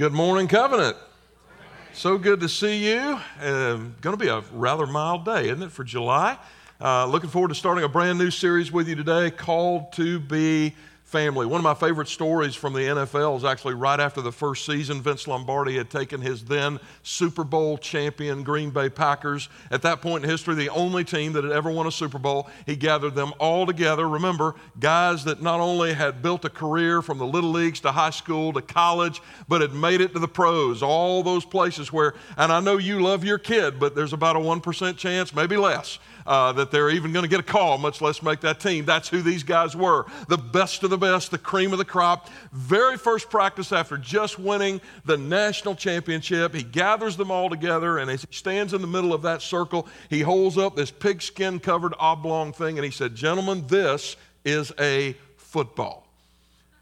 Good morning, Covenant. So good to see you. Um, going to be a rather mild day, isn't it, for July? Uh, looking forward to starting a brand new series with you today called To Be family. One of my favorite stories from the NFL is actually right after the first season. Vince Lombardi had taken his then Super Bowl champion Green Bay Packers. At that point in history, the only team that had ever won a Super Bowl. He gathered them all together. Remember, guys that not only had built a career from the little leagues to high school to college, but had made it to the pros, all those places where, and I know you love your kid, but there's about a 1% chance, maybe less, uh, that they're even going to get a call, much less make that team. That's who these guys were. The best of the best, the cream of the crop. Very first practice after just winning the national championship, he gathers them all together, and as he stands in the middle of that circle, he holds up this pigskin covered oblong thing, and he said, Gentlemen, this is a football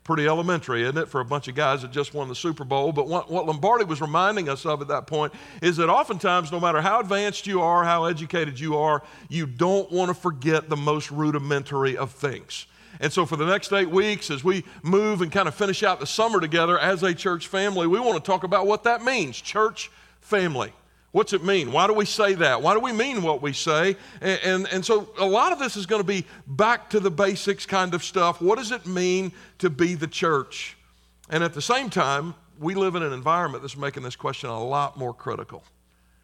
pretty elementary, isn't it, for a bunch of guys that just won the Super Bowl? But what, what, Lombardi was reminding us of at that point is that oftentimes, no matter how advanced you are, how educated you are, you don't want to forget the most rudimentary of things. And so, for the next eight weeks, as we move and kind of finish out the summer together as a church family, we want to talk about what that means church family. What's it mean? Why do we say that? Why do we mean what we say? And, and, and, so a lot of this is going to be back to the basics kind of stuff. What does it mean to be the church? And at the same time, we live in an environment that's making this question a lot more critical.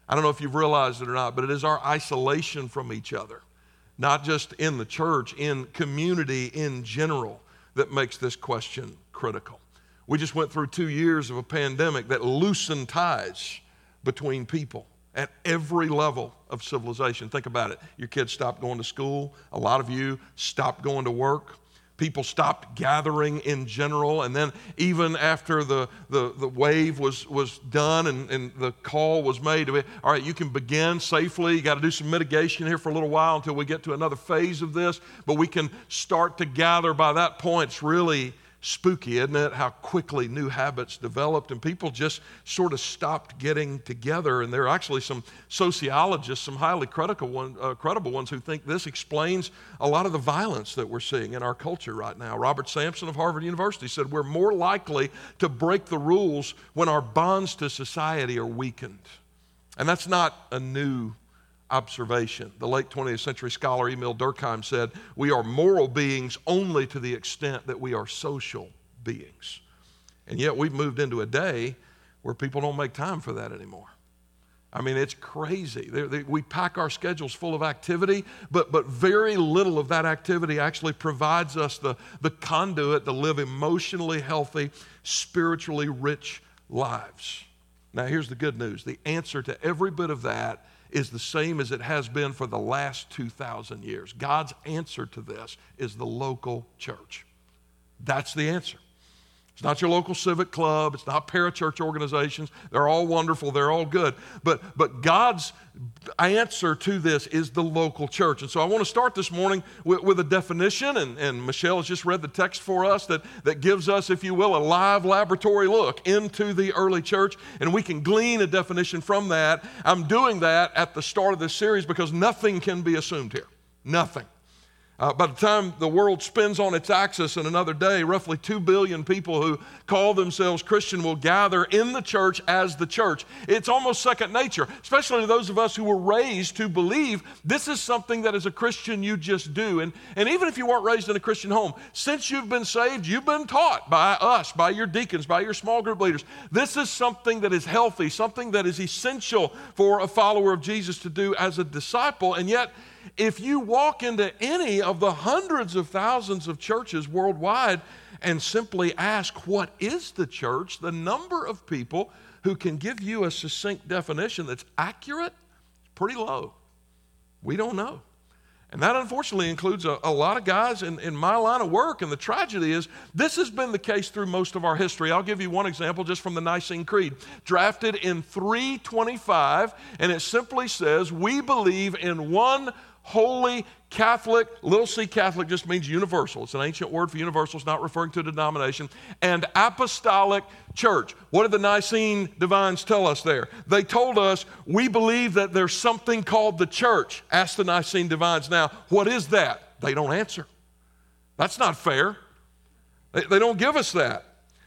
I don't know if you've realized it or not, but it is our isolation from each other, not just in the church, in community in general, that makes this question critical. We just went through two years of a pandemic that loosened ties between people at every level of civilization. Think about it. Your kids stopped going to school. A lot of you stopped going to work. People stopped gathering in general. And then, even after the, the, the wave was, was done and, and the call was made, all right, you can begin safely. You got to do some mitigation here for a little while until we get to another phase of this. But we can start to gather by that point. It's really spooky, isn't it? How quickly new habits developed and people just sort of stopped getting together. And there are actually some sociologists, some highly critical one, uh, credible ones, who think this explains a lot of the violence that we're seeing in our culture right now. Robert Sampson of Harvard University said we're more likely to break the rules when our bonds to society are weakened. And that's not a new observation. The late 20th century scholar Emil Durkheim said, We are moral beings only to the extent that we are social beings. And yet we've moved into a day where people don't make time for that anymore. I mean, it's crazy. They, they, we pack our schedules full of activity, but, but very little of that activity actually provides us the, the conduit to live emotionally healthy, spiritually rich lives. Now, here's the good news the answer to every bit of that is the same as it has been for the last 2,000 years. God's answer to this is the local church. That's the answer. It's not your local civic club. It's not parachurch organizations. They're all wonderful. They're all good. But, but God's answer to this is the local church. And so I want to start this morning with, with, a definition, and, and Michelle has just read the text for us that, that gives us, if you will, a live laboratory look into the early church, and we can glean a definition from that. I'm doing that at the start of this series because nothing can be assumed here. Nothing. Uh, by the time the world spins on its axis in another day, roughly 2 billion people who call themselves Christian will gather in the church as the church. It's almost second nature, especially to those of us who were raised to believe this is something that as a Christian you just do. And, and even if you weren't raised in a Christian home, since you've been saved, you've been taught by us, by your deacons, by your small group leaders. This is something that is healthy, something that is essential for a follower of Jesus to do as a disciple. And yet, if you walk into any of the hundreds of thousands of churches worldwide and simply ask, What is the church? the number of people who can give you a succinct definition that's accurate is pretty low. We don't know. And that unfortunately includes a, a, lot of guys in, in my line of work. And the tragedy is, this has been the case through most of our history. I'll give you one example just from the Nicene Creed. Drafted in 325, and it simply says, We believe in one holy Catholic, little c Catholic just means universal. It's an ancient word for universal, it's not referring to a denomination, and apostolic church. What did the Nicene divines tell us there? They told us we believe that there's something called the church. Ask the Nicene divines now, what is that? They don't answer. That's not fair. They, they don't give us that.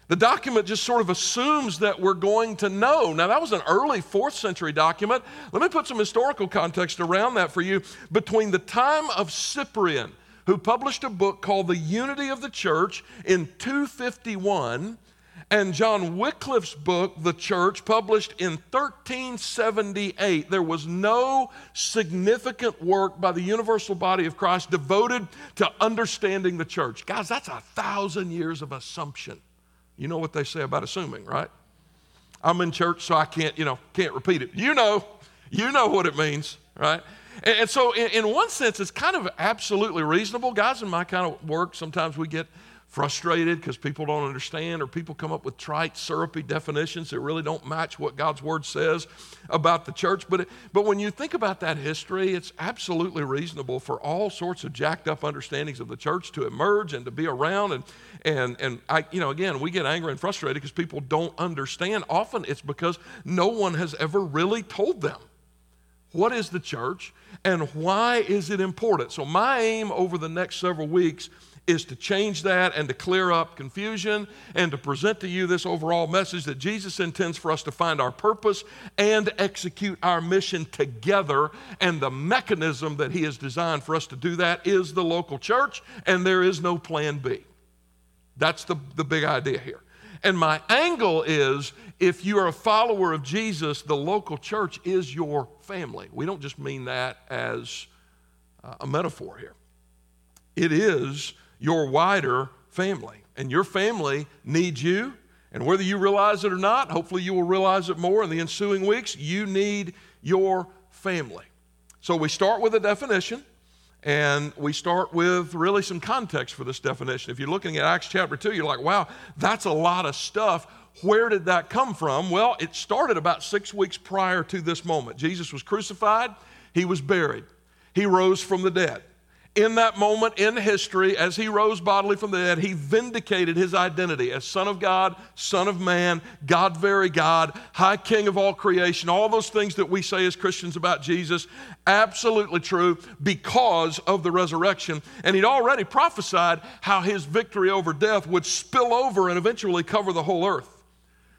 The document just sort of assumes that we're going to know. Now, that was an early fourth century document. Let me put some historical context around that for you. Between the time of Cyprian, who published a book called The Unity of the Church in 251, and John Wycliffe's book, The Church, published in 1378, there was no significant work by the universal body of Christ devoted to understanding the church. Guys, that's a thousand years of assumption. You know what they say about assuming, right? I'm in church, so I can't, you know, can't repeat it. You know, you know what it means, right? And, and so, in, in one sense, it's kind of absolutely reasonable. Guys, in my kind of work, sometimes we get frustrated because people don't understand or people come up with trite, syrupy definitions that really don't match what God's Word says about the church. But, but when you think about that history, it's absolutely reasonable for all sorts of jacked up understandings of the church to emerge and to be around. And, and, and I, you know, again, we get angry and frustrated because people don't understand. Often it's because no one has ever really told them. What is the church and why is it important? So, my aim over the next several weeks is to change that and to clear up confusion and to present to you this overall message that Jesus intends for us to find our purpose and execute our mission together. And the mechanism that He has designed for us to do that is the local church, and there is no plan B. That's the, the big idea here. And my angle is if you are a follower of Jesus, the local church is your family. We don't just mean that as uh, a metaphor here, it is your wider family. And your family needs you. And whether you realize it or not, hopefully you will realize it more in the ensuing weeks, you need your family. So we start with a definition. And we start with really some context for this definition. If you're looking at Acts chapter 2, you're like, wow, that's a lot of stuff. Where did that come from? Well, it started about six weeks prior to this moment. Jesus was crucified, he was buried, he rose from the dead in that moment in history, as he rose bodily from the dead, he vindicated his identity as Son of God, Son of Man, God, very God, High King of all creation, all those things that we say as Christians about Jesus, absolutely true because of the resurrection. And he'd already prophesied how his victory over death would spill over and eventually cover the whole earth.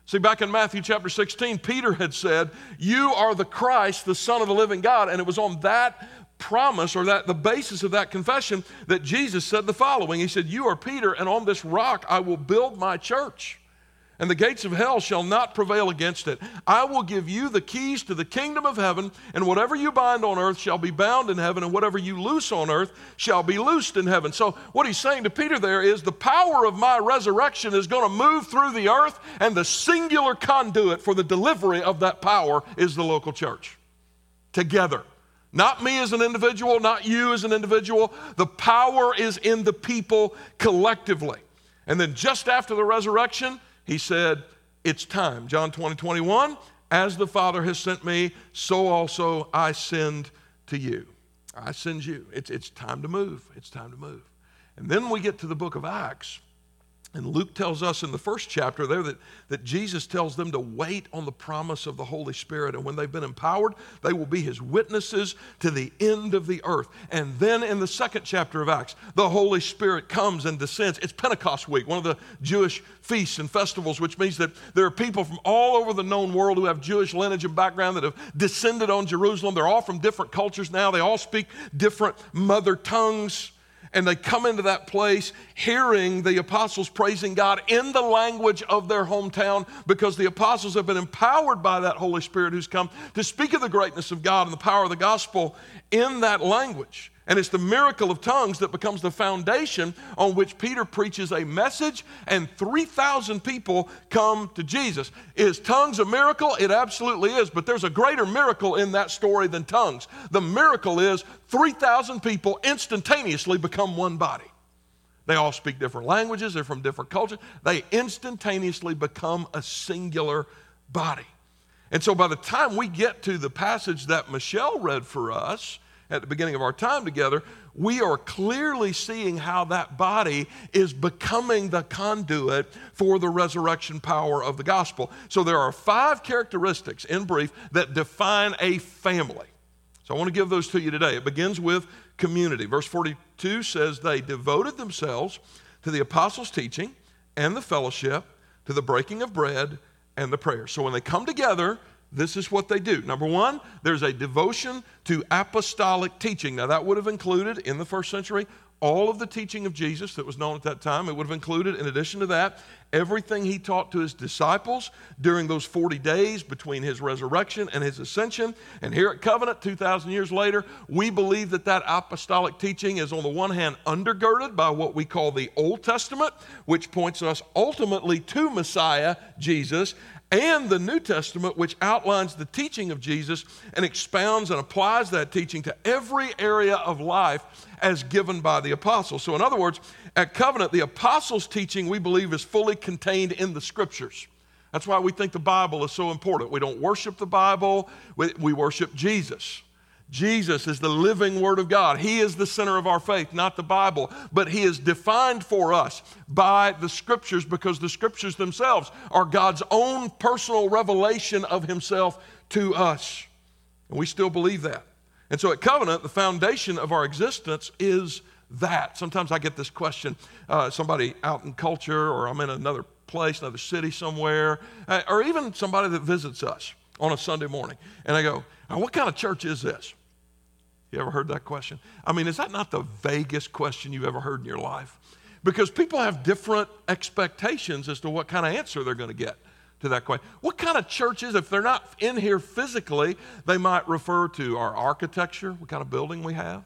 See, back in Matthew chapter 16, Peter had said, You are the Christ, the Son of the living God. And it was on that promise or that the basis of that confession that Jesus said the following He said, You are Peter, and on this rock I will build my church. And the gates of hell shall not prevail against it. I will give you the keys to the kingdom of heaven, and whatever you bind on earth shall be bound in heaven, and whatever you loose on earth shall be loosed in heaven. So, what he's saying to Peter there is the power of my resurrection is going to move through the earth, and the singular conduit for the delivery of that power is the local church. Together. Not me as an individual, not you as an individual. The power is in the people collectively. And then just after the resurrection, he said, It's time. John 20, 21, as the Father has sent me, so also I send to you. I send you. It's, it's time to move. It's time to move. And then we get to the book of Acts. And Luke tells us in the first chapter there that, that Jesus tells them to wait on the promise of the Holy Spirit. And when they've been empowered, they will be his witnesses to the end of the earth. And then in the second chapter of Acts, the Holy Spirit comes and descends. It's Pentecost week, one of the Jewish feasts and festivals, which means that there are people from all over the known world who have Jewish lineage and background that have descended on Jerusalem. They're all from different cultures now, they all speak different mother tongues and they come into that place hearing the apostles praising God in the language of their hometown because the apostles have been empowered by that Holy Spirit who's come to speak of the greatness of God and the power of the gospel in that language. And it's the miracle of tongues that becomes the foundation on which Peter preaches a message, and 3,000 people come to Jesus. Is tongues a miracle? It absolutely is, but there's a greater miracle in that story than tongues. The miracle is 3,000 people instantaneously become one body. They all speak different languages, they're from different cultures. They instantaneously become a singular body. And so by the time we get to the passage that Michelle read for us, at the beginning of our time together, we are clearly seeing how that body is becoming the conduit for the resurrection power of the gospel. So there are five characteristics, in brief, that define a family. So I want to give those to you today. It begins with community. Verse 42 says, They devoted themselves to the apostles' teaching and the fellowship, to the breaking of bread and the prayer. So when they come together, this is what they do. Number one, there's a devotion to apostolic teaching. Now, that would have included in the first century all of the teaching of Jesus that was known at that time. It would have included, in addition to that, everything he taught to his disciples during those 40 days between his resurrection and his ascension. And here at Covenant, 2,000 years later, we believe that that apostolic teaching is, on the one hand, undergirded by what we call the Old Testament, which points us ultimately to Messiah, Jesus, and the New Testament, which outlines the teaching of Jesus and expounds and applies that teaching to every area of life as given by the apostles. So, in other words, at Covenant, the apostles' teaching, we believe, is fully contained in the scriptures. That's why we think the Bible is so important. We don't worship the Bible, we, worship Jesus. Jesus is the living Word of God. He is the center of our faith, not the Bible. But He is defined for us by the Scriptures because the Scriptures themselves are God's own personal revelation of Himself to us. And we still believe that. And so at Covenant, the foundation of our existence is that. Sometimes I get this question uh, somebody out in culture, or I'm in another place, another city somewhere, uh, or even somebody that visits us on a Sunday morning. And I go, What kind of church is this? You ever heard that question? I mean, is that not the vaguest question you've ever heard in your life? Because people have different expectations as to what kind of answer they're going to get to that question. What kind of churches, if they're not in here physically, they might refer to our architecture, what kind of building we have.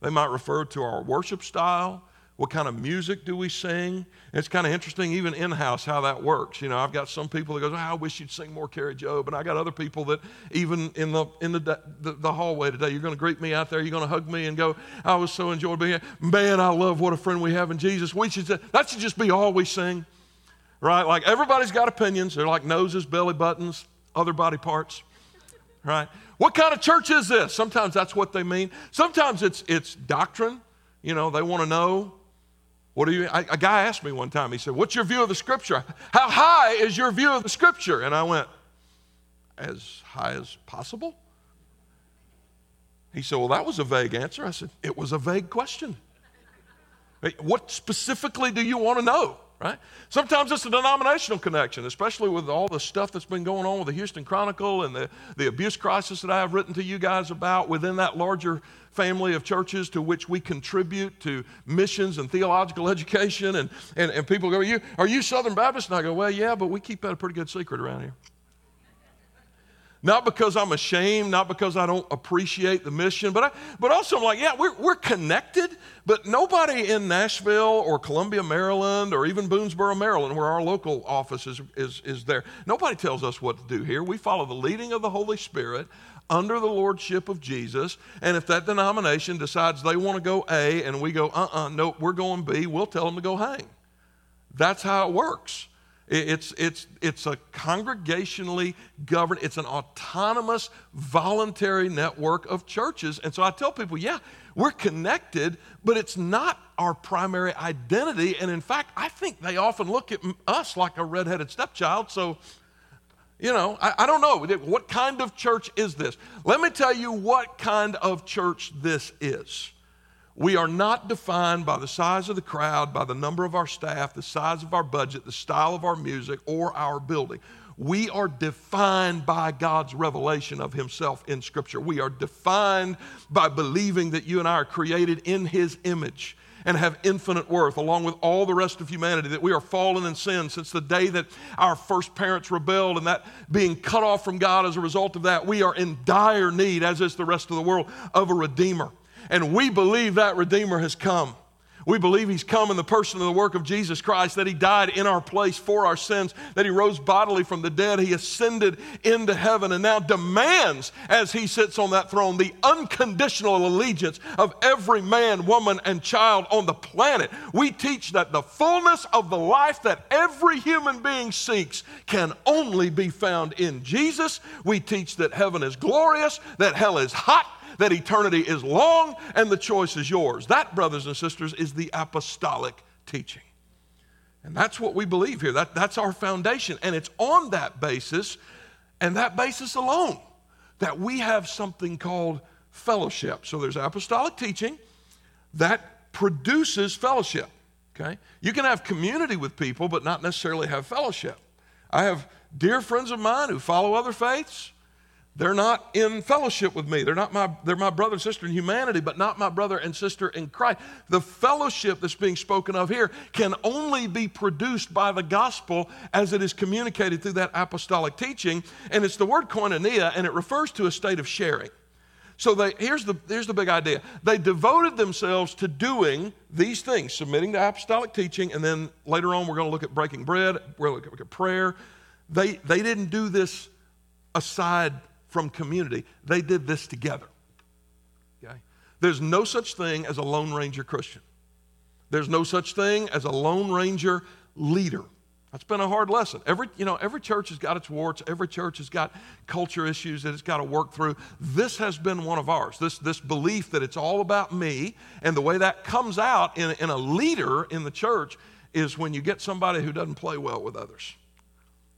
They might refer to our worship style. What kind of music do we sing? It's kind of interesting, even in house, how that works. You know, I've got some people that go, oh, I wish you'd sing more Kari Jobe. And I got other people that, even in the, in the, the, the hallway today, you're going to greet me out there, you're going to hug me and go, I was so enjoyed being here. Man, I love what a friend we have in Jesus. We should, that should just be all we sing, right? Like everybody's got opinions. They're like noses, belly buttons, other body parts, right? What kind of church is this? Sometimes that's what they mean. Sometimes it's, it's doctrine. You know, they want to know what do you? I, a guy asked me one time. He said, "What's your view of the Scripture? How high is your view of the Scripture?" And I went, "As high as possible." He said, "Well, that was a vague answer." I said, "It was a vague question. What specifically do you want to know?" Right? Sometimes it's a denominational connection, especially with all the stuff that's been going on with the Houston Chronicle and the, the abuse crisis that I have written to you guys about within that larger family of churches to which we contribute to missions and theological education. And, and, and people go, are you, are you Southern Baptist? And I go, Well, yeah, but we keep that a pretty good secret around here. Not because I'm ashamed, not because I don't appreciate the mission, but, I, but also I'm like, yeah, we're, we're connected, but nobody in Nashville or Columbia, Maryland, or even Boonsboro, Maryland, where our local office is, is, is there, nobody tells us what to do here. We follow the leading of the Holy Spirit under the lordship of Jesus. And if that denomination decides they want to go A and we go, uh uh-uh, uh, no, we're going B, we'll tell them to go hang. That's how it works. It's, it's, it's a congregationally governed, it's an autonomous, voluntary network of churches. And so I tell people, yeah, we're connected, but it's not our primary identity. And in fact, I think they often look at us like a redheaded stepchild. So, you know, I, I don't know. What kind of church is this? Let me tell you what kind of church this is. We are not defined by the size of the crowd, by the number of our staff, the size of our budget, the style of our music, or our building. We are defined by God's revelation of Himself in Scripture. We are defined by believing that you and I are created in His image and have infinite worth, along with all the rest of humanity, that we are fallen in sin since the day that our first parents rebelled, and that being cut off from God as a result of that, we are in dire need, as is the rest of the world, of a Redeemer. And we believe that Redeemer has come. We believe he's come in the person and the work of Jesus Christ, that he died in our place for our sins, that he rose bodily from the dead, he ascended into heaven, and now demands, as he sits on that throne, the unconditional allegiance of every man, woman, and child on the planet. We teach that the fullness of the life that every human being seeks can only be found in Jesus. We teach that heaven is glorious, that hell is hot, that eternity is long and the choice is yours. That, brothers and sisters, is the apostolic teaching. And that's what we believe here. That, that's our foundation. And it's on that basis and that basis alone that we have something called fellowship. So there's apostolic teaching that produces fellowship. Okay? You can have community with people, but not necessarily have fellowship. I have dear friends of mine who follow other faiths they're not in fellowship with me. They're not my they're my brother and sister in humanity, but not my brother and sister in Christ. The fellowship that's being spoken of here can only be produced by the gospel as it is communicated through that apostolic teaching, and it's the word koinonia and it refers to a state of sharing. So they, here's, the, here's the big idea. They devoted themselves to doing these things, submitting to apostolic teaching, and then later on we're going to look at breaking bread, we're going to look at prayer. They, they didn't do this aside from community. They did this together. Okay? There's no such thing as a Lone Ranger Christian. There's no such thing as a Lone Ranger leader. That's been a hard lesson. Every, you know, every church has got its warts. Every church has got culture issues that it's got to work through. This has been one of ours. This, this belief that it's all about me, and the way that comes out in, in a leader in the church is when you get somebody who doesn't play well with others.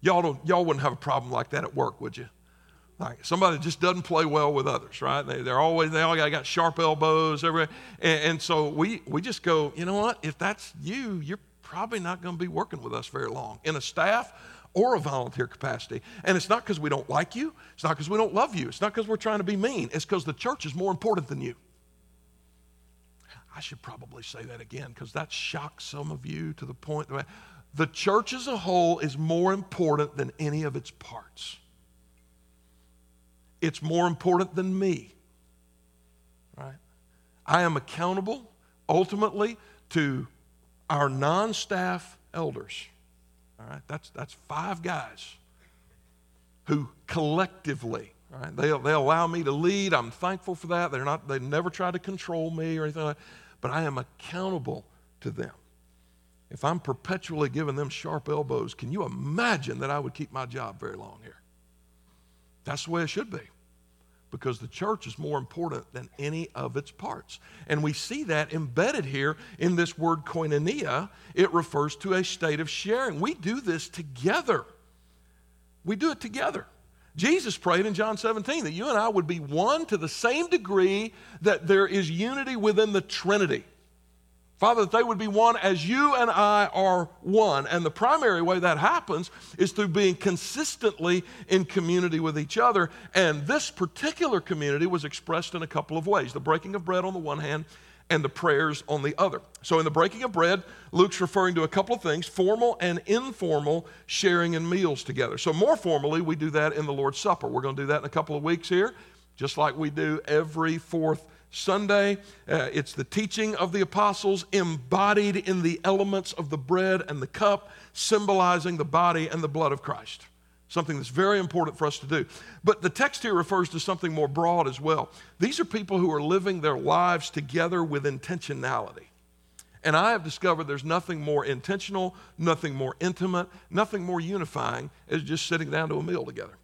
Y'all, don't, y'all wouldn't have a problem like that at work, would you? Like somebody just doesn't play well with others, right? They, they're always, they all got, got sharp elbows, everywhere. And, and so we, we just go, you know what? If that's you, you're probably not going to be working with us very long in a staff or a volunteer capacity. And it's not because we don't like you, it's not because we don't love you, it's not because we're trying to be mean, it's because the church is more important than you. I should probably say that again because that shocks some of you to the point that the church as a whole is more important than any of its parts it's more important than me. Right? I am accountable ultimately to our non staff elders. All right? That's, that's five guys who collectively, right? They, they allow me to lead. I'm thankful for that. They're not, they never try to control me or anything like that. But I am accountable to them. If I'm perpetually giving them sharp elbows, can you imagine that I would keep my job very long here? That's the way it should be because the church is more important than any of its parts. And we see that embedded here in this word koinonia. It refers to a state of sharing. We do this together. We do it together. Jesus prayed in John 17 that you and I would be one to the same degree that there is unity within the Trinity. Father, that they would be one as you and I are one. And the primary way that happens is through being consistently in community with each other. And this particular community was expressed in a couple of ways the breaking of bread on the one hand, and the prayers on the other. So, in the breaking of bread, Luke's referring to a couple of things formal and informal sharing in meals together. So, more formally, we do that in the Lord's Supper. We're going to do that in a couple of weeks here, just like we do every fourth Sunday. Uh, it's the teaching of the apostles embodied in the elements of the bread and the cup, symbolizing the body and the blood of Christ. Something that's very important for us to do. But the text here refers to something more broad as well. These are people who are living their lives together with intentionality. And I have discovered there's nothing more intentional, nothing more intimate, nothing more unifying as just sitting down to a meal together.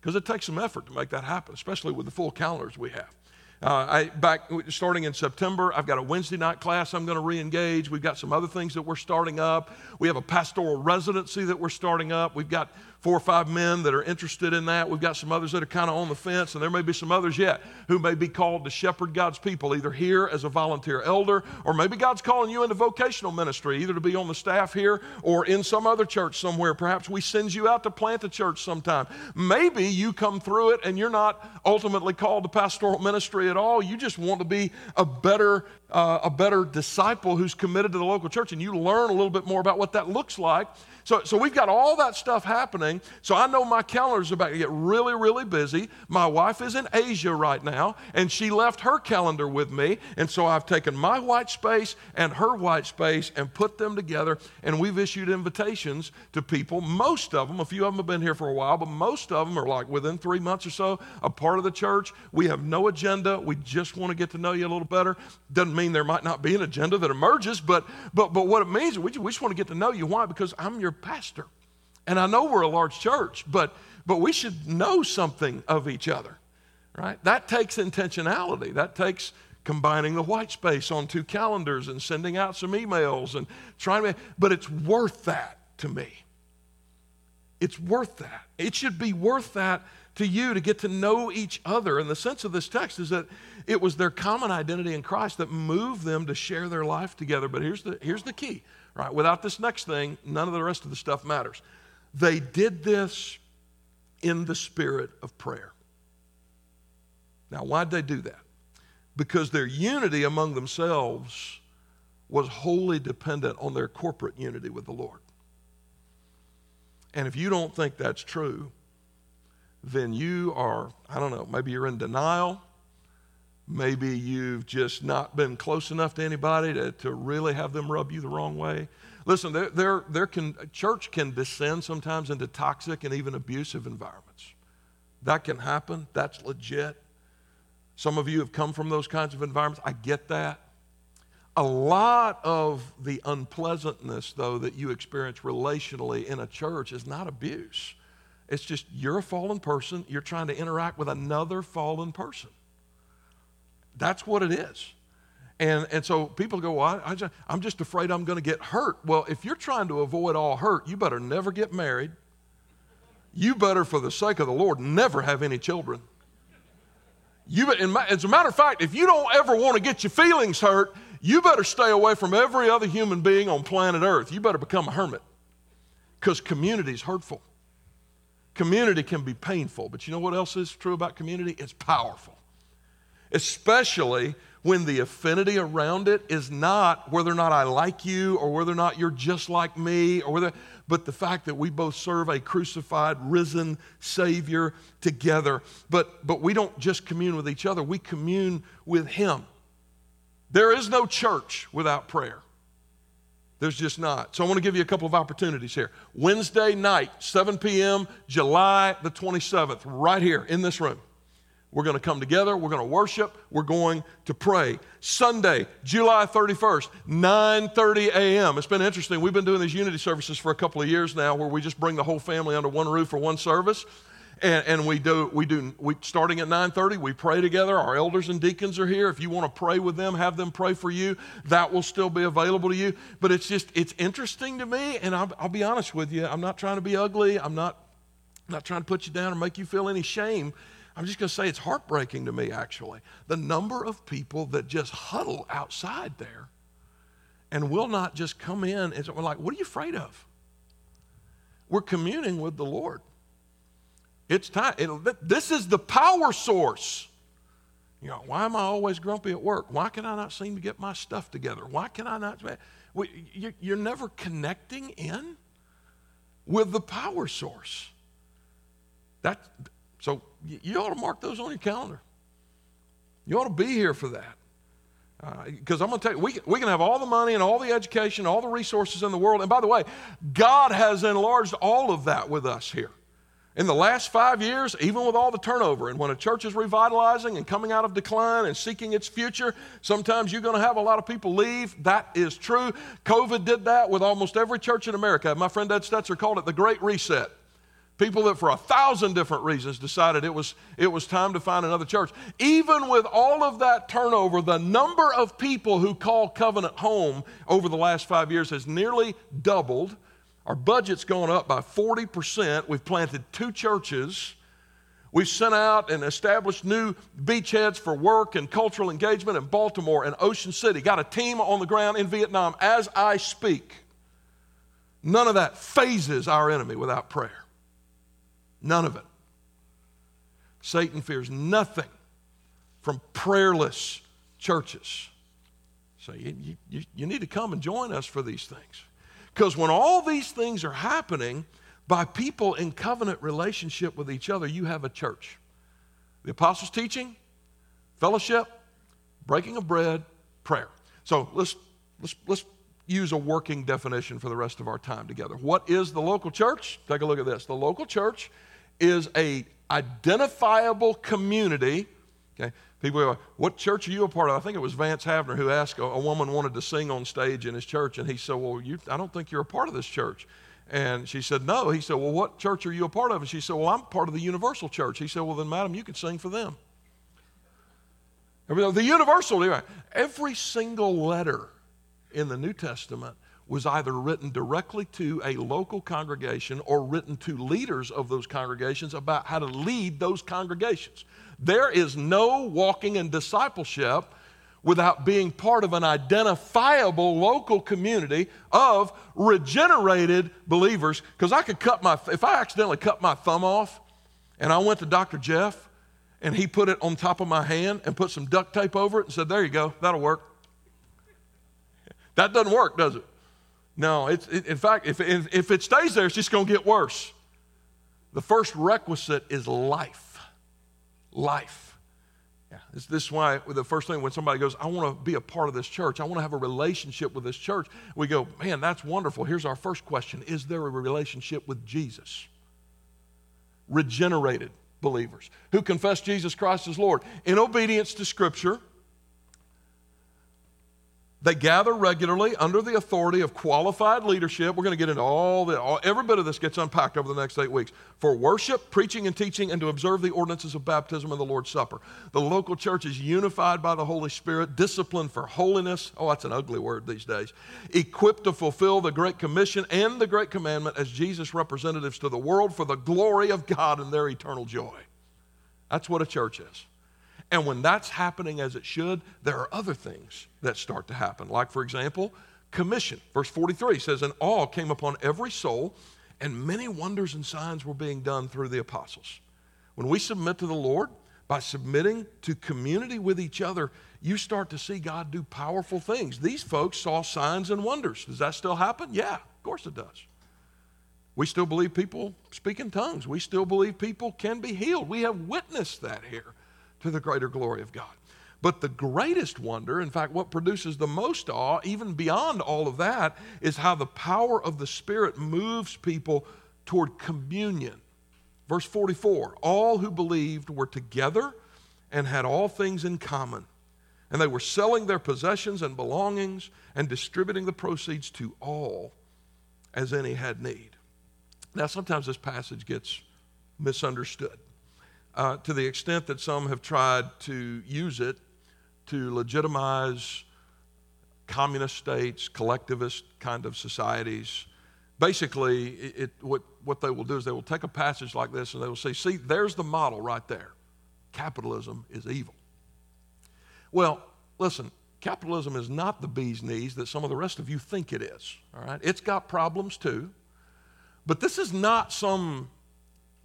Because it takes some effort to make that happen, especially with the full calendars we have. Uh, I, back starting in September, I've got a Wednesday night class I'm going to re-engage. We've got some other things that we're starting up. We have a pastoral residency that we're starting up. We've got four or five men that are interested in that. We've got some others that are kind of on the fence, and there may be some others yet who may be called to shepherd God's people, either here as a volunteer elder, or maybe God's calling you into vocational ministry, either to be on the staff here or in some other church somewhere. Perhaps we send you out to plant a church sometime. Maybe you come through it and you're not ultimately called to pastoral ministry at all. You just want to be a better uh, a better disciple who's committed to the local church, and you learn a little bit more about what that looks like. So, so we've got all that stuff happening. So I know my calendar is about to get really, really busy. My wife is in Asia right now, and she left her calendar with me. And so I've taken my white space and her white space and put them together, and we've issued invitations to people. Most of them, a few of them have been here for a while, but most of them are like within three months or so, a part of the church. We have no agenda. We just want to get to know you a little better. Doesn't mean there might not be an agenda that emerges, but, but, but what it means is we just, we just want to get to know you. Why? Because I'm your pastor. And I know we're a large church, but, but we should know something of each other, right? That takes intentionality. That takes combining the white space on two calendars and sending out some emails and trying to, but it's worth that to me. It's worth that. It should be worth that to you to get to know each other. And the sense of this text is that it was their common identity in Christ that moved them to share their life together. But here's the, here's the key, right? Without this next thing, none of the rest of the stuff matters. They did this in the spirit of prayer. Now, why'd they do that? Because their unity among themselves was wholly dependent on their corporate unity with the Lord. And if you don't think that's true, then you are, I don't know, maybe you're in denial. Maybe you've just not been close enough to anybody to, to really have them rub you the wrong way. Listen, there, there, there can, church can descend sometimes into toxic and even abusive environments. That can happen. That's legit. Some of you have come from those kinds of environments. I get that. A lot of the unpleasantness, though, that you experience relationally in a church is not abuse. It's just you're a fallen person, you're trying to interact with another fallen person. That's what it is. And, and so people go, well, I, I just, I'm just afraid I'm going to get hurt. Well, if you're trying to avoid all hurt, you better never get married. You better, for the sake of the Lord, never have any children. You, as a matter of fact, if you don't ever want to get your feelings hurt, you better stay away from every other human being on planet Earth. You better become a hermit because community is hurtful. Community can be painful, but you know what else is true about community? It's powerful. Especially when the affinity around it is not whether or not I like you or whether or not you're just like me or whether but the fact that we both serve a crucified risen savior together but but we don't just commune with each other we commune with him there is no church without prayer there's just not. So I want to give you a couple of opportunities here. Wednesday night, 7 p.m., July the 27th, right here in this room. We're going to come together, we're going to worship, we're going to pray. Sunday, July 31st, 9:30 a.m. It's been interesting. We've been doing these unity services for a couple of years now where we just bring the whole family under one roof for one service. And, and, we do we do we starting at 9:30 we pray together our elders and deacons are here if you want to pray with them have them pray for you that will still be available to you but it's just it's interesting to me and I'll, I'll be honest with you I'm not trying to be ugly I'm not not trying to put you down or make you feel any shame I'm just going to say it's heartbreaking to me actually the number of people that just huddle outside there and will not just come in and we're like what are you afraid of we're communing with the Lord it's time. It, this is the power source. You know, why am I always grumpy at work? Why can I not seem to get my stuff together? Why can I not? You're never connecting in with the power source. That, so you ought to mark those on your calendar. You ought to be here for that. Because uh, I'm going to tell you, we we can have all the money and all the education, all the resources in the world. And by the way, God has enlarged all of that with us here. In the last five years, even with all the turnover, and when a church is revitalizing and coming out of decline and seeking its future, sometimes you're going to have a lot of people leave. That is true. COVID did that with almost every church in America. My friend Ed Stetzer called it the Great Reset. People that, for a thousand different reasons, decided it was, it was time to find another church. Even with all of that turnover, the number of people who call Covenant home over the last five years has nearly doubled our budget's gone up by 40%. We've planted two churches. We've sent out and established new beachheads for work and cultural engagement in Baltimore and Ocean City. Got a team on the ground in Vietnam as I speak. None of that fazes our enemy without prayer. None of it. Satan fears nothing from prayerless churches. So you, you, you need to come and join us for these things. Because when all these things are happening, by people in covenant relationship with each other, you have a church. The apostles' teaching, fellowship, breaking of bread, prayer. So let's, let's, let's use a working definition for the rest of our time together. What is the local church? Take a look at this. The local church is a identifiable community. Okay, people go, "What church are you a part of?" I think it was Vance Havner who asked a, a woman wanted to sing on stage in his church, and he said, "Well, you, I don't think you're a part of this church." And she said, No. He said, Well, what church are you a part of? And she said, Well, I'm part of the Universal Church. He said, Well, then, madam, you can sing for them. The Universal, every single letter in the New Testament was either written directly to a local congregation or written to leaders of those congregations about how to lead those congregations. There is no walking in discipleship without being part of an identifiable local community of regenerated believers. Because I could cut my, if I accidentally cut my thumb off and I went to Dr. Jeff and he put it on top of my hand and put some duct tape over it and said, There you go, that'll work. That doesn't work, does it? No, it, in fact, if, if, if it stays there, it's just going to get worse. The first requisite is life. Life. Yeah, this, this is why the first thing when somebody goes, I want to be a part of this church, I want to have a relationship with this church, we go, man, that's wonderful. Here's our first question Is there a relationship with Jesus? Regenerated believers who confess Jesus Christ as Lord in obedience to Scripture they gather regularly under the authority of qualified leadership. We're going to get into all the, all, every bit of this gets unpacked over the next eight weeks for worship, preaching, and teaching, and to observe the ordinances of baptism and the Lord's Supper. The local church is unified by the Holy Spirit, disciplined for holiness. Oh, that's an ugly word these days. Equipped to fulfill the Great Commission and the Great Commandment as Jesus' representatives to the world for the glory of God and their eternal joy. That's what a church is. And when that's happening as it should, there are other things that start to happen. Like, for example, commission. Verse 43 says, And awe came upon every soul, and many wonders and signs were being done through the apostles. When we submit to the Lord, by submitting to community with each other, you start to see God do powerful things. These folks saw signs and wonders. Does that still happen? Yeah, of course it does. We still believe people speak in tongues. We still believe people can be healed. We have witnessed that here to the greater glory of God. But the greatest wonder, in fact, what produces the most awe, even beyond all of that, is how the power of the Spirit moves people toward communion. Verse 44 All who believed were together and had all things in common. And they were selling their possessions and belongings and distributing the proceeds to all as any had need. Now, sometimes this passage gets misunderstood uh, to the extent that some have tried to use it to legitimize communist states, collectivist kind of societies. Basically, it, what, what they will do is they will take a passage like this and they will say, see, there's the model right there. Capitalism is evil. Well, listen, capitalism is not the bee's knees that some of the rest of you think it is. All right? It's got problems too. But this is not some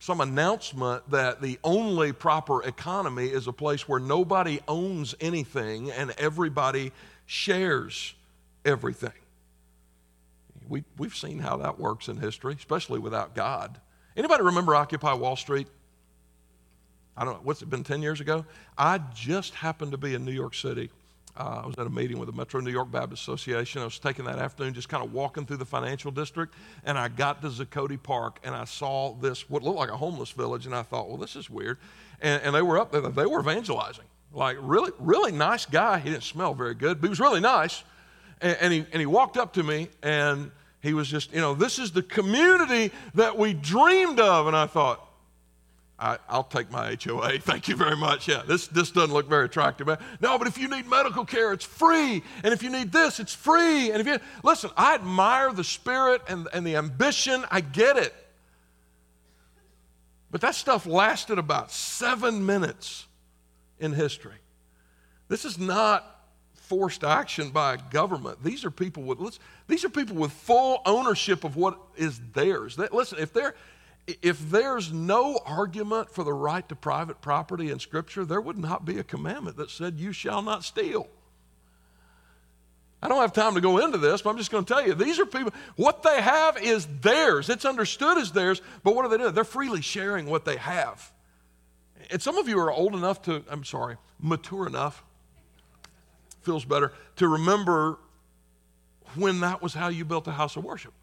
some announcement that the only proper economy is a place where nobody owns anything and everybody shares everything. We, we've seen how that works in history, especially without God. Anybody remember Occupy Wall Street? I don't know, what's it been 10 years ago? I just happened to be in New York City uh, I was at a meeting with the Metro New York Baptist Association. I was taking that afternoon, just kind of walking through the financial district, and I got to Zuccotti Park, and I saw this what looked like a homeless village, and I thought, well, this is weird. And, and they were up there; they were evangelizing. Like really, really nice guy. He didn't smell very good, but he was really nice. And, and he and he walked up to me, and he was just, you know, this is the community that we dreamed of, and I thought, I, will take my HOA. Thank you very much. Yeah, this, this doesn't look very attractive. No, but if you need medical care, it's free. And if you need this, it's free. And if you listen, I admire the spirit and, and the ambition. I get it. But that stuff lasted about seven minutes in history. This is not forced action by a government. These are people with these are people with full ownership of what is theirs. They, listen, if they're if there's no argument for the right to private property in Scripture, there would not be a commandment that said, You shall not steal. I don't have time to go into this, but I'm just going to tell you these are people, what they have is theirs. It's understood as theirs, but what are they doing? They're freely sharing what they have. And some of you are old enough to, I'm sorry, mature enough, feels better, to remember when that was how you built a house of worship.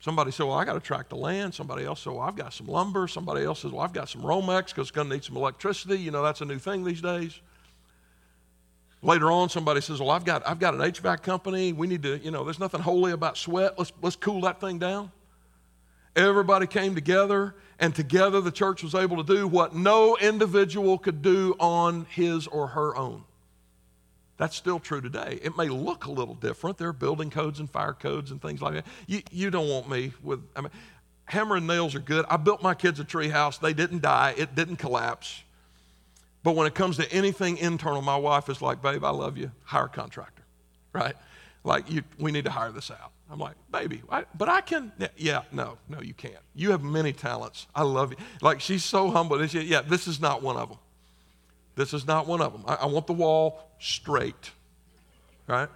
Somebody said, Well, I got a tract of land. Somebody else said, Well, I've got some lumber. Somebody else says, Well, I've got some Romex because it's going to need some electricity. You know, that's a new thing these days. Later on, somebody says, Well, I've got, I've got an HVAC company. We need to, you know, there's nothing holy about sweat. Let's, let's cool that thing down. Everybody came together, and together the church was able to do what no individual could do on his or her own. That's still true today. It may look a little different. There are building codes and fire codes and things like that. You, you don't want me with, I mean, hammer and nails are good. I built my kids a tree house. They didn't die, it didn't collapse. But when it comes to anything internal, my wife is like, babe, I love you. Hire a contractor, right? Like, you, we need to hire this out. I'm like, baby, I, but I can. Yeah, no, no, you can't. You have many talents. I love you. Like, she's so humble. She, yeah, this is not one of them. This is not one of them. I, I want the wall straight, right?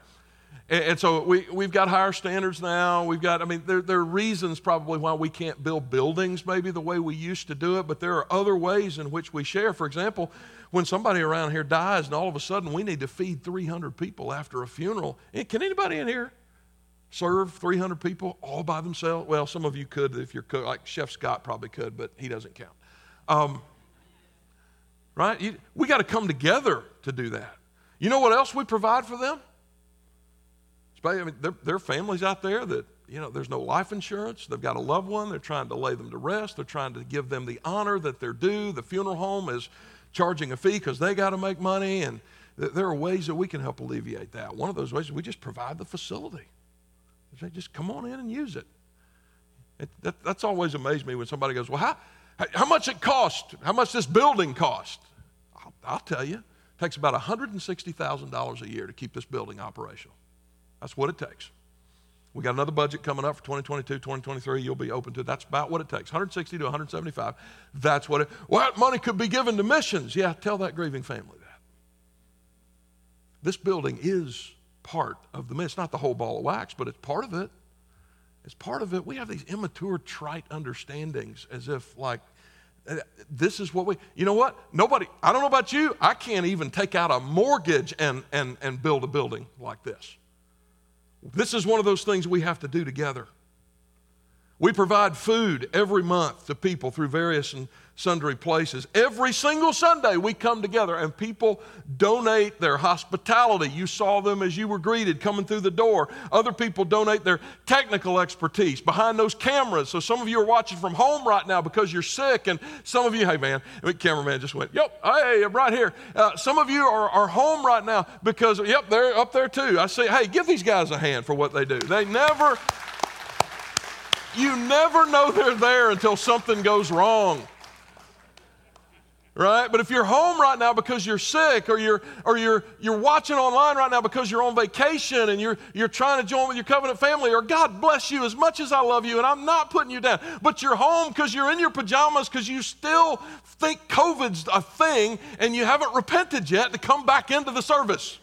And, and, so we, we've got higher standards now. We've got, I mean, there, there are reasons probably why we can't build buildings maybe the way we used to do it, but there are other ways in which we share. For example, when somebody around here dies and all of a sudden we need to feed 300 people after a funeral, eh, can anybody in here serve 300 people all by themselves? Well, some of you could if you're cook, like Chef Scott probably could, but he doesn't count. Um, right? You, we got to come together to do that. You know what else we provide for them? I mean, there, there are families out there that, you know, there's no life insurance. They've got a loved one. They're trying to lay them to rest. They're trying to give them the honor that they're due. The funeral home is charging a fee because they got to make money. And th- there are ways that we can help alleviate that. One of those ways is we just provide the facility. They just come on in and use it. it that, that's always amazed me when somebody goes, Well, how, how much it cost? How much this building cost? I'll, I'll tell you. It takes about $160,000 a year to keep this building operational. That's what it takes. We got another budget coming up for 2022, 2023. You'll be open to it. That's about what it takes 160 to 175. That's what it, well, money could be given to missions. Yeah, tell that grieving family that. This building is part of the mission. It's not the whole ball of wax, but it's part of it. It's part of it. We have these immature, trite understandings as if, like, Uh, this is what we, you know what? Nobody, I don't know about you, I can't even take out a mortgage and, and, and build a building like this. This is one of those things we have to do together. We provide food every month to people through various and sundry places. Every single Sunday, we come together and people donate their hospitality. You saw them as you were greeted coming through the door. Other people donate their technical expertise behind those cameras. So some of you are watching from home right now because you're sick, and some of you, hey man, the cameraman just went, yep, hey, I'm right here. Uh, some of you are, are home right now because, yep, they're up there too. I say, hey, give these guys a hand for what they do. They never. You never know they're there until something goes wrong right? But if you're home right now because you're sick or you're, or you're, you're watching online right now because you're on vacation and you're, you're trying to join with your covenant family, or God bless you as much as I love you and I'm not putting you down, but you're home because you're in your pajamas because you still think COVID's a thing and you haven't repented yet to come back into the service.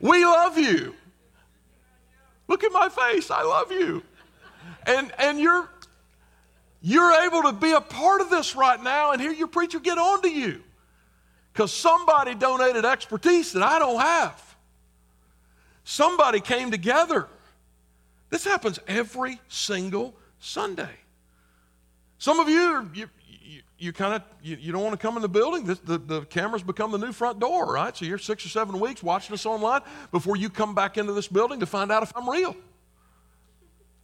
We love you. Look at my face. I love you. And, and you're, you're able to be a part of this right now and hear your preacher get on to you because somebody donated expertise that I don't have. Somebody came together. This happens every single Sunday. Some of you, you, you, you kind of you, you, don't want to come in the building. The, the cameras become the new front door, right? So you're six or seven weeks watching us online before you come back into this building to find out if I'm real.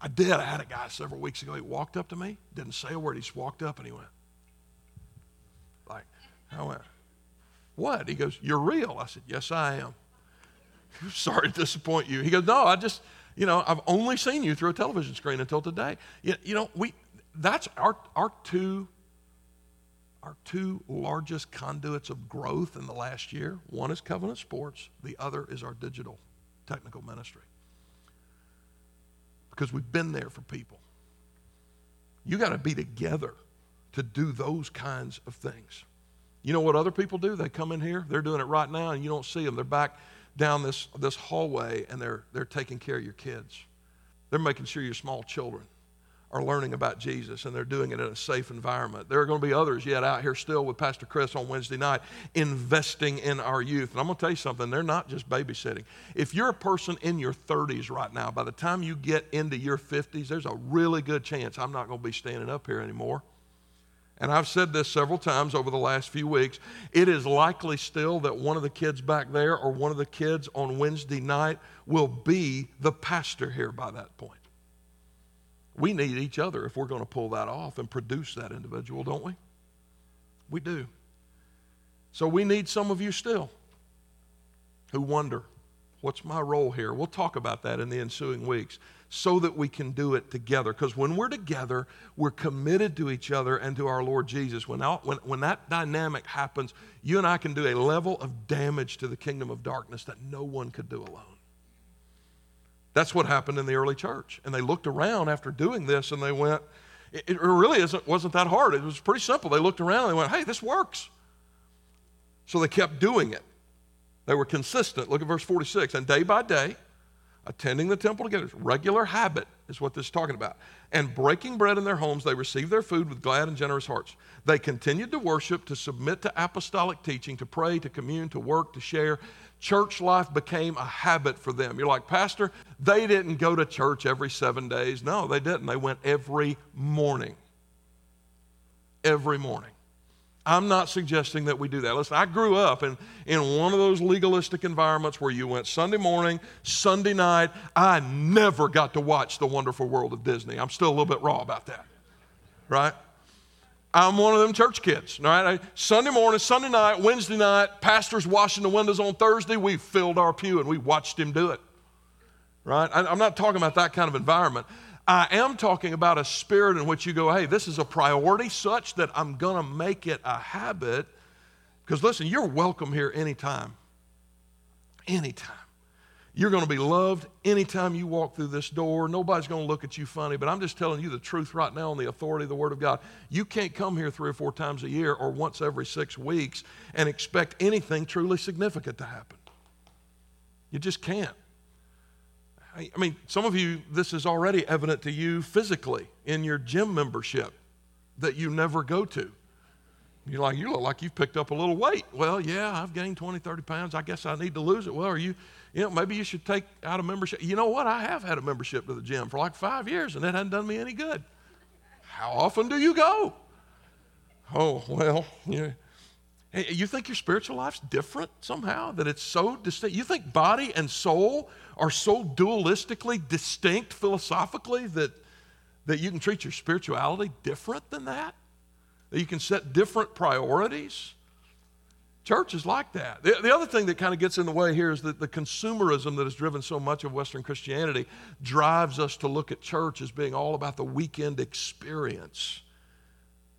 I did. I had a guy several weeks ago. He walked up to me, didn't say a word. He just walked up and he went, like, I went, what? He goes, You're real. I said, Yes, I am. Sorry to disappoint you. He goes, No, I just, you know, I've only seen you through a television screen until today. You, you know, we, that's our, our two our two largest conduits of growth in the last year. One is Covenant Sports, the other is our digital technical ministry because we've been there for people. You got to be together to do those kinds of things. You know what other people do? They come in here, they're doing it right now, and you don't see them. They're back down this, this hallway and they're, they're taking care of your kids. They're making sure your small children are learning about Jesus and they're doing it in a safe environment. There are going to be others yet out here still with Pastor Chris on Wednesday night investing in our youth. And I'm going to tell you something, they're not just babysitting. If you're a person in your 30s right now, by the time you get into your 50s, there's a really good chance I'm not going to be standing up here anymore. And I've said this several times over the last few weeks. It is likely still that one of the kids back there or one of the kids on Wednesday night will be the pastor here by that point. We need each other if we're going to pull that off and produce that individual, don't we? We do. So we need some of you still who wonder, what's my role here? We'll talk about that in the ensuing weeks so that we can do it together. Because when we're together, we're committed to each other and to our Lord Jesus. When, when, when that dynamic happens, you and I can do a level of damage to the kingdom of darkness that no one could do alone. That's what happened in the early church. And they looked around after doing this and they went, it, really isn't, wasn't that hard. It was pretty simple. They looked around and they went, hey, this works. So they kept doing it. They were consistent. Look at verse 46. And day by day, attending the temple together, regular habit is what this is talking about. And breaking bread in their homes, they received their food with glad and generous hearts. They continued to worship, to submit to apostolic teaching, to pray, to commune, to work, to share church life became a habit for them. You're like, Pastor, they didn't go to church every seven days. No, they didn't. They went every morning. Every morning. I'm not suggesting that we do that. Listen, I grew up in, in one of those legalistic environments where you went Sunday morning, Sunday night. I never got to watch The Wonderful World of Disney. I'm still a little bit raw about that, right? I'm one of them church kids, all right? Sunday morning, Sunday night, Wednesday night, pastor's washing the windows on Thursday. We filled our pew and we watched him do it, right? I'm not talking about that kind of environment. I am talking about a spirit in which you go, hey, this is a priority such that I'm going to make it a habit. Because listen, you're welcome here anytime. Anytime. You're going to be loved anytime you walk through this door. Nobody's going to look at you funny, but I'm just telling you the truth right now on the authority of the Word of God. You can't come here three or four times a year or once every six weeks and expect anything truly significant to happen. You just can't. I mean, some of you, this is already evident to you physically in your gym membership that you never go to. You're like, you look like you've picked up a little weight. Well, yeah, I've gained 20, 30 pounds. I guess I need to lose it. Well, are you you know, maybe you should take out a membership. You know what? I have had a membership to the gym for like five years, and it hadn't done me any good. How often do you go? Oh, well, you, hey, you think your spiritual life's different somehow? That it's so distinct? You think body and soul are so dualistically distinct philosophically that, that you can treat your spirituality different than that? You can set different priorities? Church is like that. The, the other thing that kind of gets in the way here is that the consumerism that has driven so much of Western Christianity drives us to look at church as being all about the weekend experience.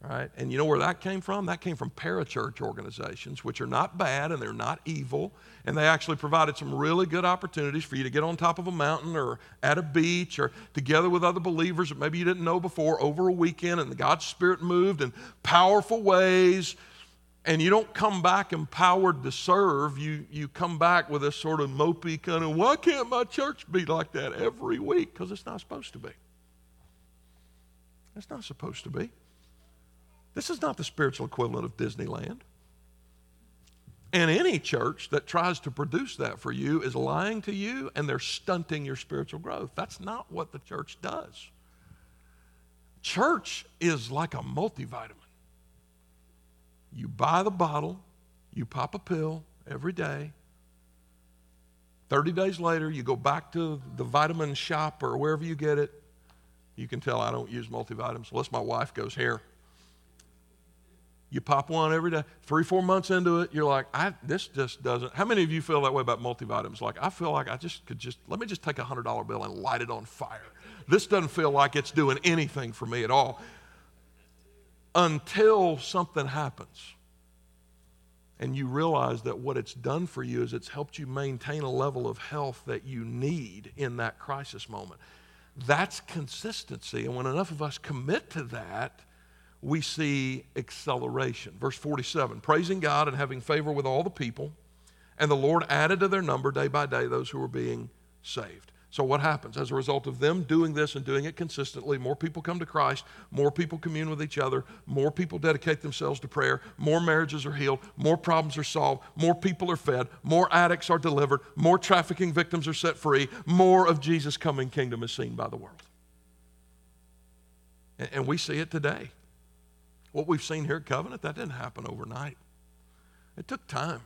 Right? And you know where that came from? That came from parachurch organizations, which are not bad and they're not evil. And they actually provided some really good opportunities for you to get on top of a mountain or at a beach or together with other believers that maybe you didn't know before over a weekend. And the God's Spirit moved in powerful ways and you don't come back empowered to serve. You, you come back with a sort of mopey kind of, why can't my church be like that every week? Because it's not supposed to be. It's not supposed to be. This is not the spiritual equivalent of Disneyland. And any church that tries to produce that for you is lying to you and they're stunting your spiritual growth. That's not what the church does. Church is like a multivitamin. You buy the bottle, you pop a pill every day. 30 days later, you go back to the vitamin shop or wherever you get it. You can tell I don't use multivitamins unless my wife goes here. You pop one every day. Three, four months into it, you're like, I, this just doesn't. How many of you feel that way about multivitamins? Like, I feel like I just could just, let me just take a $100 bill and light it on fire. This doesn't feel like it's doing anything for me at all until something happens. And you realize that what it's done for you is it's helped you maintain a level of health that you need in that crisis moment. That's consistency. And when enough of us commit to that, we see acceleration. Verse 47 praising God and having favor with all the people. And the Lord added to their number day by day those who were being saved. So, what happens? As a result of them doing this and doing it consistently, more people come to Christ, more people commune with each other, more people dedicate themselves to prayer, more marriages are healed, more problems are solved, more people are fed, more addicts are delivered, more trafficking victims are set free, more of Jesus' coming kingdom is seen by the world. And we see it today. What we've seen here at Covenant, that didn't happen overnight. It took time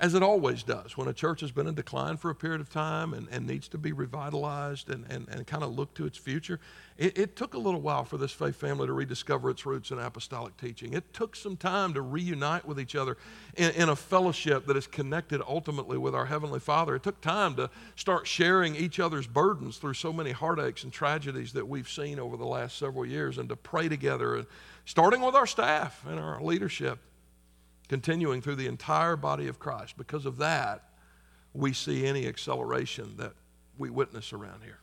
as it always does when a church has been in decline for a period of time and, and needs to be revitalized and, and, and kind of look to its future. It, it, took a little while for this faith family to rediscover its roots in apostolic teaching. It took some time to reunite with each other in, in a fellowship that is connected ultimately with our Heavenly Father. It took time to start sharing each other's burdens through so many heartaches and tragedies that we've seen over the last several years and to pray together, and starting with our staff and our leadership continuing through the entire body of Christ. Because of that, we see any acceleration that we witness around here.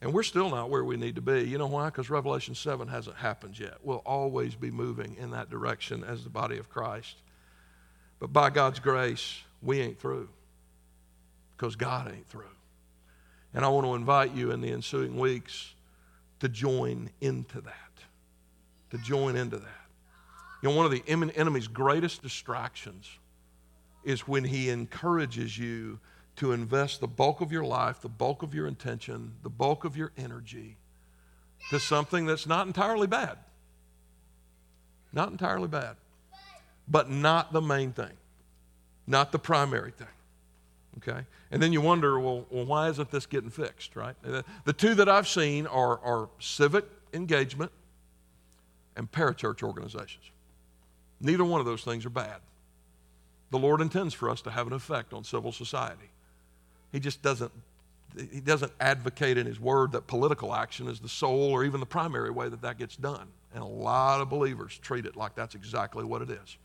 And we're still not where we need to be. You know why? Because Revelation 7 hasn't happened yet. We'll always be moving in that direction as the body of Christ. But by God's grace, we ain't through because God ain't through. And I want to invite you in the ensuing weeks to join into that. To join into that. You know, one of the enemy's greatest distractions is when he encourages you to invest the bulk of your life, the bulk of your intention, the bulk of your energy to something that's not entirely bad. Not entirely bad, but not the main thing, not the primary thing. Okay? And then you wonder, well, well why isn't this getting fixed, right? The two that I've seen are, are civic engagement and parachurch organizations. Neither one of those things are bad. The Lord intends for us to have an effect on civil society. He just doesn't he doesn't advocate in his word that political action is the sole or even the primary way that that gets done. And a lot of believers treat it like that's exactly what it is.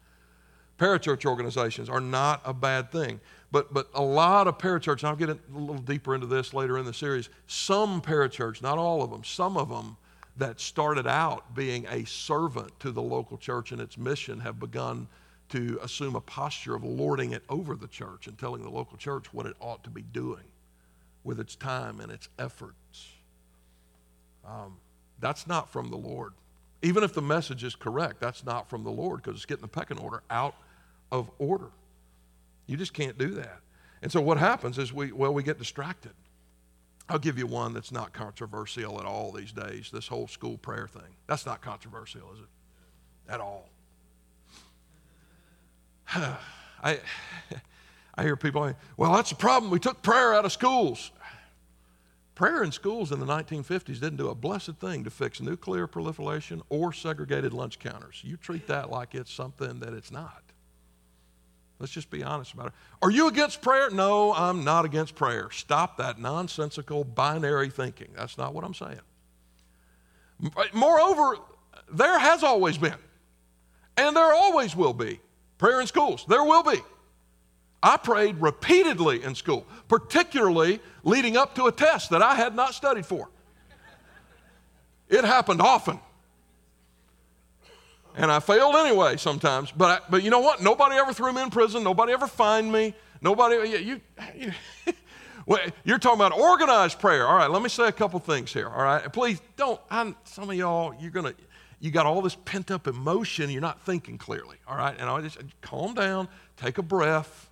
Parachurch organizations are not a bad thing, but, but a lot of parachurches, I'll get a little deeper into this later in the series, some parachurch, not all of them, some of them that started out being a servant to the local church and its mission have begun to assume a posture of lording it over the church and telling the local church what it ought to be doing with its time and its efforts. Um, that's not from the Lord. Even if the message is correct, that's not from the Lord because it's getting the pecking order out of order. You just can't do that. And so what happens is we, well, we get distracted. I'll give you one that's not controversial at all these days this whole school prayer thing. That's not controversial, is it? At all. I, I hear people, well, that's the problem. We took prayer out of schools. Prayer in schools in the 1950s didn't do a blessed thing to fix nuclear proliferation or segregated lunch counters. You treat that like it's something that it's not. Let's just be honest about it. Are you against prayer? No, I'm not against prayer. Stop that nonsensical binary thinking. That's not what I'm saying. Moreover, there has always been, and there always will be, prayer in schools. There will be. I prayed repeatedly in school, particularly leading up to a test that I had not studied for. It happened often and I failed anyway sometimes. But, I, but you know what? Nobody ever threw me in prison. Nobody ever fined me. Nobody, you, you well, you're talking about organized prayer. All right, let me say a couple things here. All right, please don't, I'm, some of y'all, you're going to, you got all this pent up emotion. You're not thinking clearly. All right, and I just calm down, take a breath,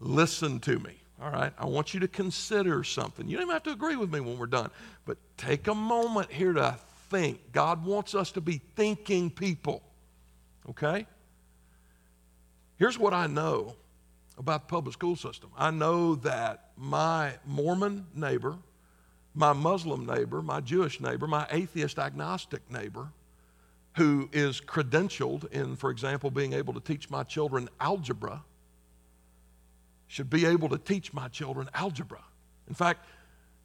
listen to me. All right, I want you to consider something. You don't even have to agree with me when we're done, but take a moment here to think. God wants us to be thinking people. Okay? Here's what I know about the public school system I know that my Mormon neighbor, my Muslim neighbor, my Jewish neighbor, my atheist agnostic neighbor, who is credentialed in, for example, being able to teach my children algebra, should be able to teach my children algebra. In fact,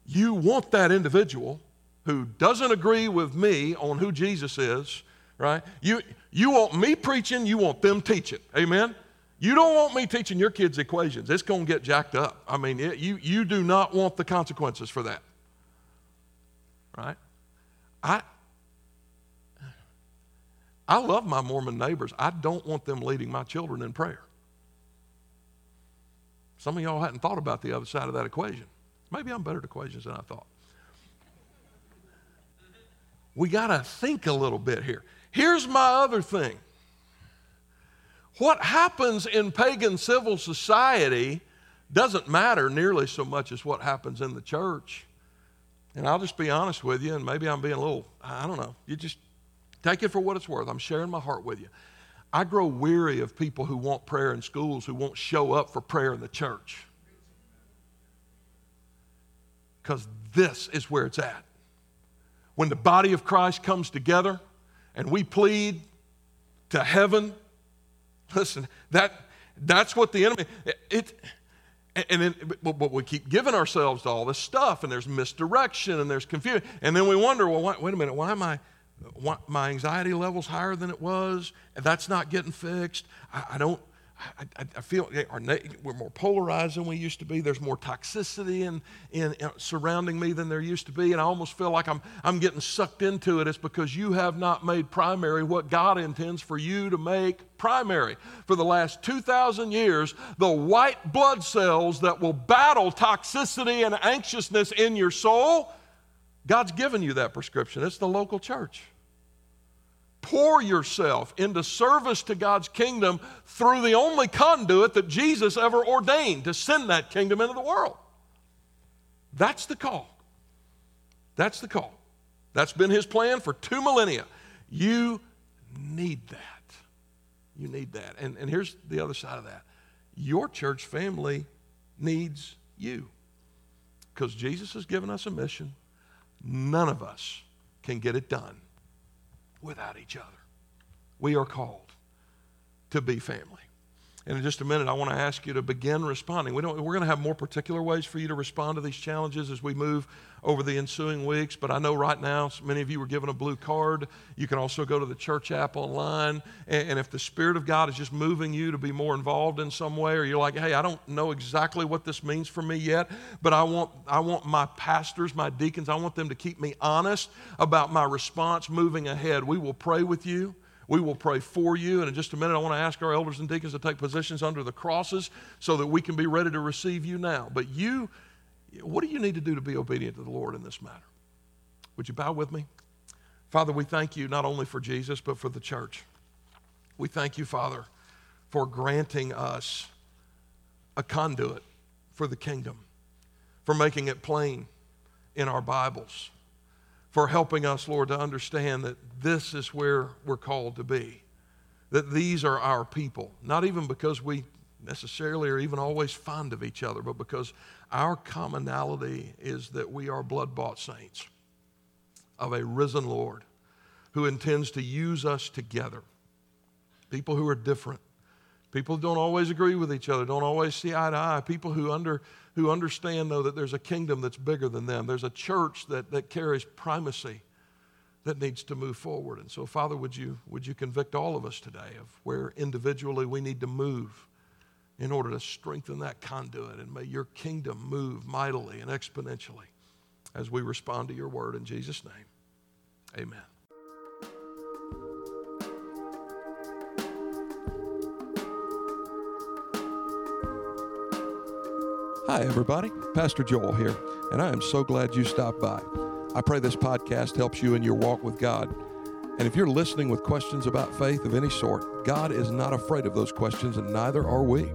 you want that individual who doesn't agree with me on who Jesus is right? You, you want me preaching, you want them teaching. Amen? You don't want me teaching your kids equations. It's going to get jacked up. I mean, it, you, you do not want the consequences for that. Right? I, I love my Mormon neighbors. I don't want them leading my children in prayer. Some of y'all hadn't thought about the other side of that equation. Maybe I'm better at equations than I thought. We got to think a little bit here. Here's my other thing. What happens in pagan civil society doesn't matter nearly so much as what happens in the church. And I'll just be honest with you, and maybe I'm being a little, I don't know. You just take it for what it's worth. I'm sharing my heart with you. I grow weary of people who want prayer in schools who won't show up for prayer in the church. Because this is where it's at. When the body of Christ comes together and we plead to heaven, listen, that, that's what the enemy, it, and then, but we keep giving ourselves to all this stuff, and there's misdirection and there's confusion. And then we wonder, well, why, wait a minute, why am I, why, my anxiety level's higher than it was? And that's not getting fixed. I, I don't, I, I, feel our, we're more polarized than we used to be. There's more toxicity in, in, in, surrounding me than there used to be. And I almost feel like I'm, I'm getting sucked into it. It's because you have not made primary what God intends for you to make primary. For the last 2,000 years, the white blood cells that will battle toxicity and anxiousness in your soul, God's given you that prescription. It's the local church pour yourself into service to God's kingdom through the only conduit that Jesus ever ordained to send that kingdom into the world. That's the call. That's the call. That's been his plan for two millennia. You need that. You need that. And, and here's the other side of that your church family needs you because Jesus has given us a mission. None of us can get it done without each other. We are called to be family. And in just a minute, I want to ask you to begin responding. We don't, we're going to have more particular ways for you to respond to these challenges as we move over the ensuing weeks. But I know right now, many of you were given a blue card. You can also go to the church app online. And, and if the Spirit of God is just moving you to be more involved in some way, or you're like, hey, I don't know exactly what this means for me yet, but I want, I want my pastors, my deacons, I want them to keep me honest about my response moving ahead. We will pray with you. We will pray for you. And in just a minute, I want to ask our elders and deacons to take positions under the crosses so that we can be ready to receive you now. But you, what do you need to do to be obedient to the Lord in this matter? Would you bow with me? Father, we thank you not only for Jesus, but for the church. We thank you, Father, for granting us a conduit for the kingdom, for making it plain in our Bibles for helping us, Lord, to understand that this is where we're called to be. That these are our people, not even because we necessarily are even always fond of each other, but because our commonality is that we are blood bought saints of a risen Lord who intends to use us together. People who are different, people who don't always agree with each other, don't always see eye to eye, people who under who understand, though, that there's a kingdom that's bigger than them. There's a church that, that carries primacy that needs to move forward. And so, Father, would you, would you convict all of us today of where individually we need to move in order to strengthen that conduit? And may your kingdom move mightily and exponentially as we respond to your word in Jesus' name. Amen. Hi, everybody. Pastor Joel here, and I am so glad you stopped by. I pray this podcast helps you in your walk with God. And if you're listening with questions about faith of any sort, God is not afraid of those questions, and neither are we.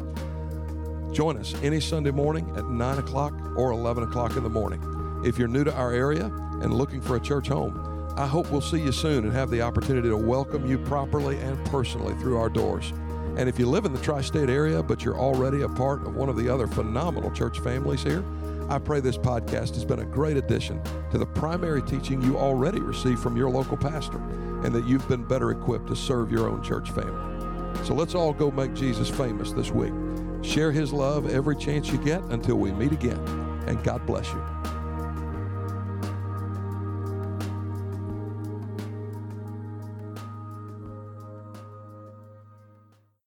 Join us any Sunday morning at 9 o'clock or 11 o'clock in the morning. If you're new to our area and looking for a church home, I hope we'll see you soon and have the opportunity to welcome you properly and personally through our doors. And if you live in the tri state area, but you're already a part of one of the other phenomenal church families here, I pray this podcast has been a great addition to the primary teaching you already receive from your local pastor, and that you've been better equipped to serve your own church family. So let's all go make Jesus famous this week. Share his love every chance you get until we meet again, and God bless you.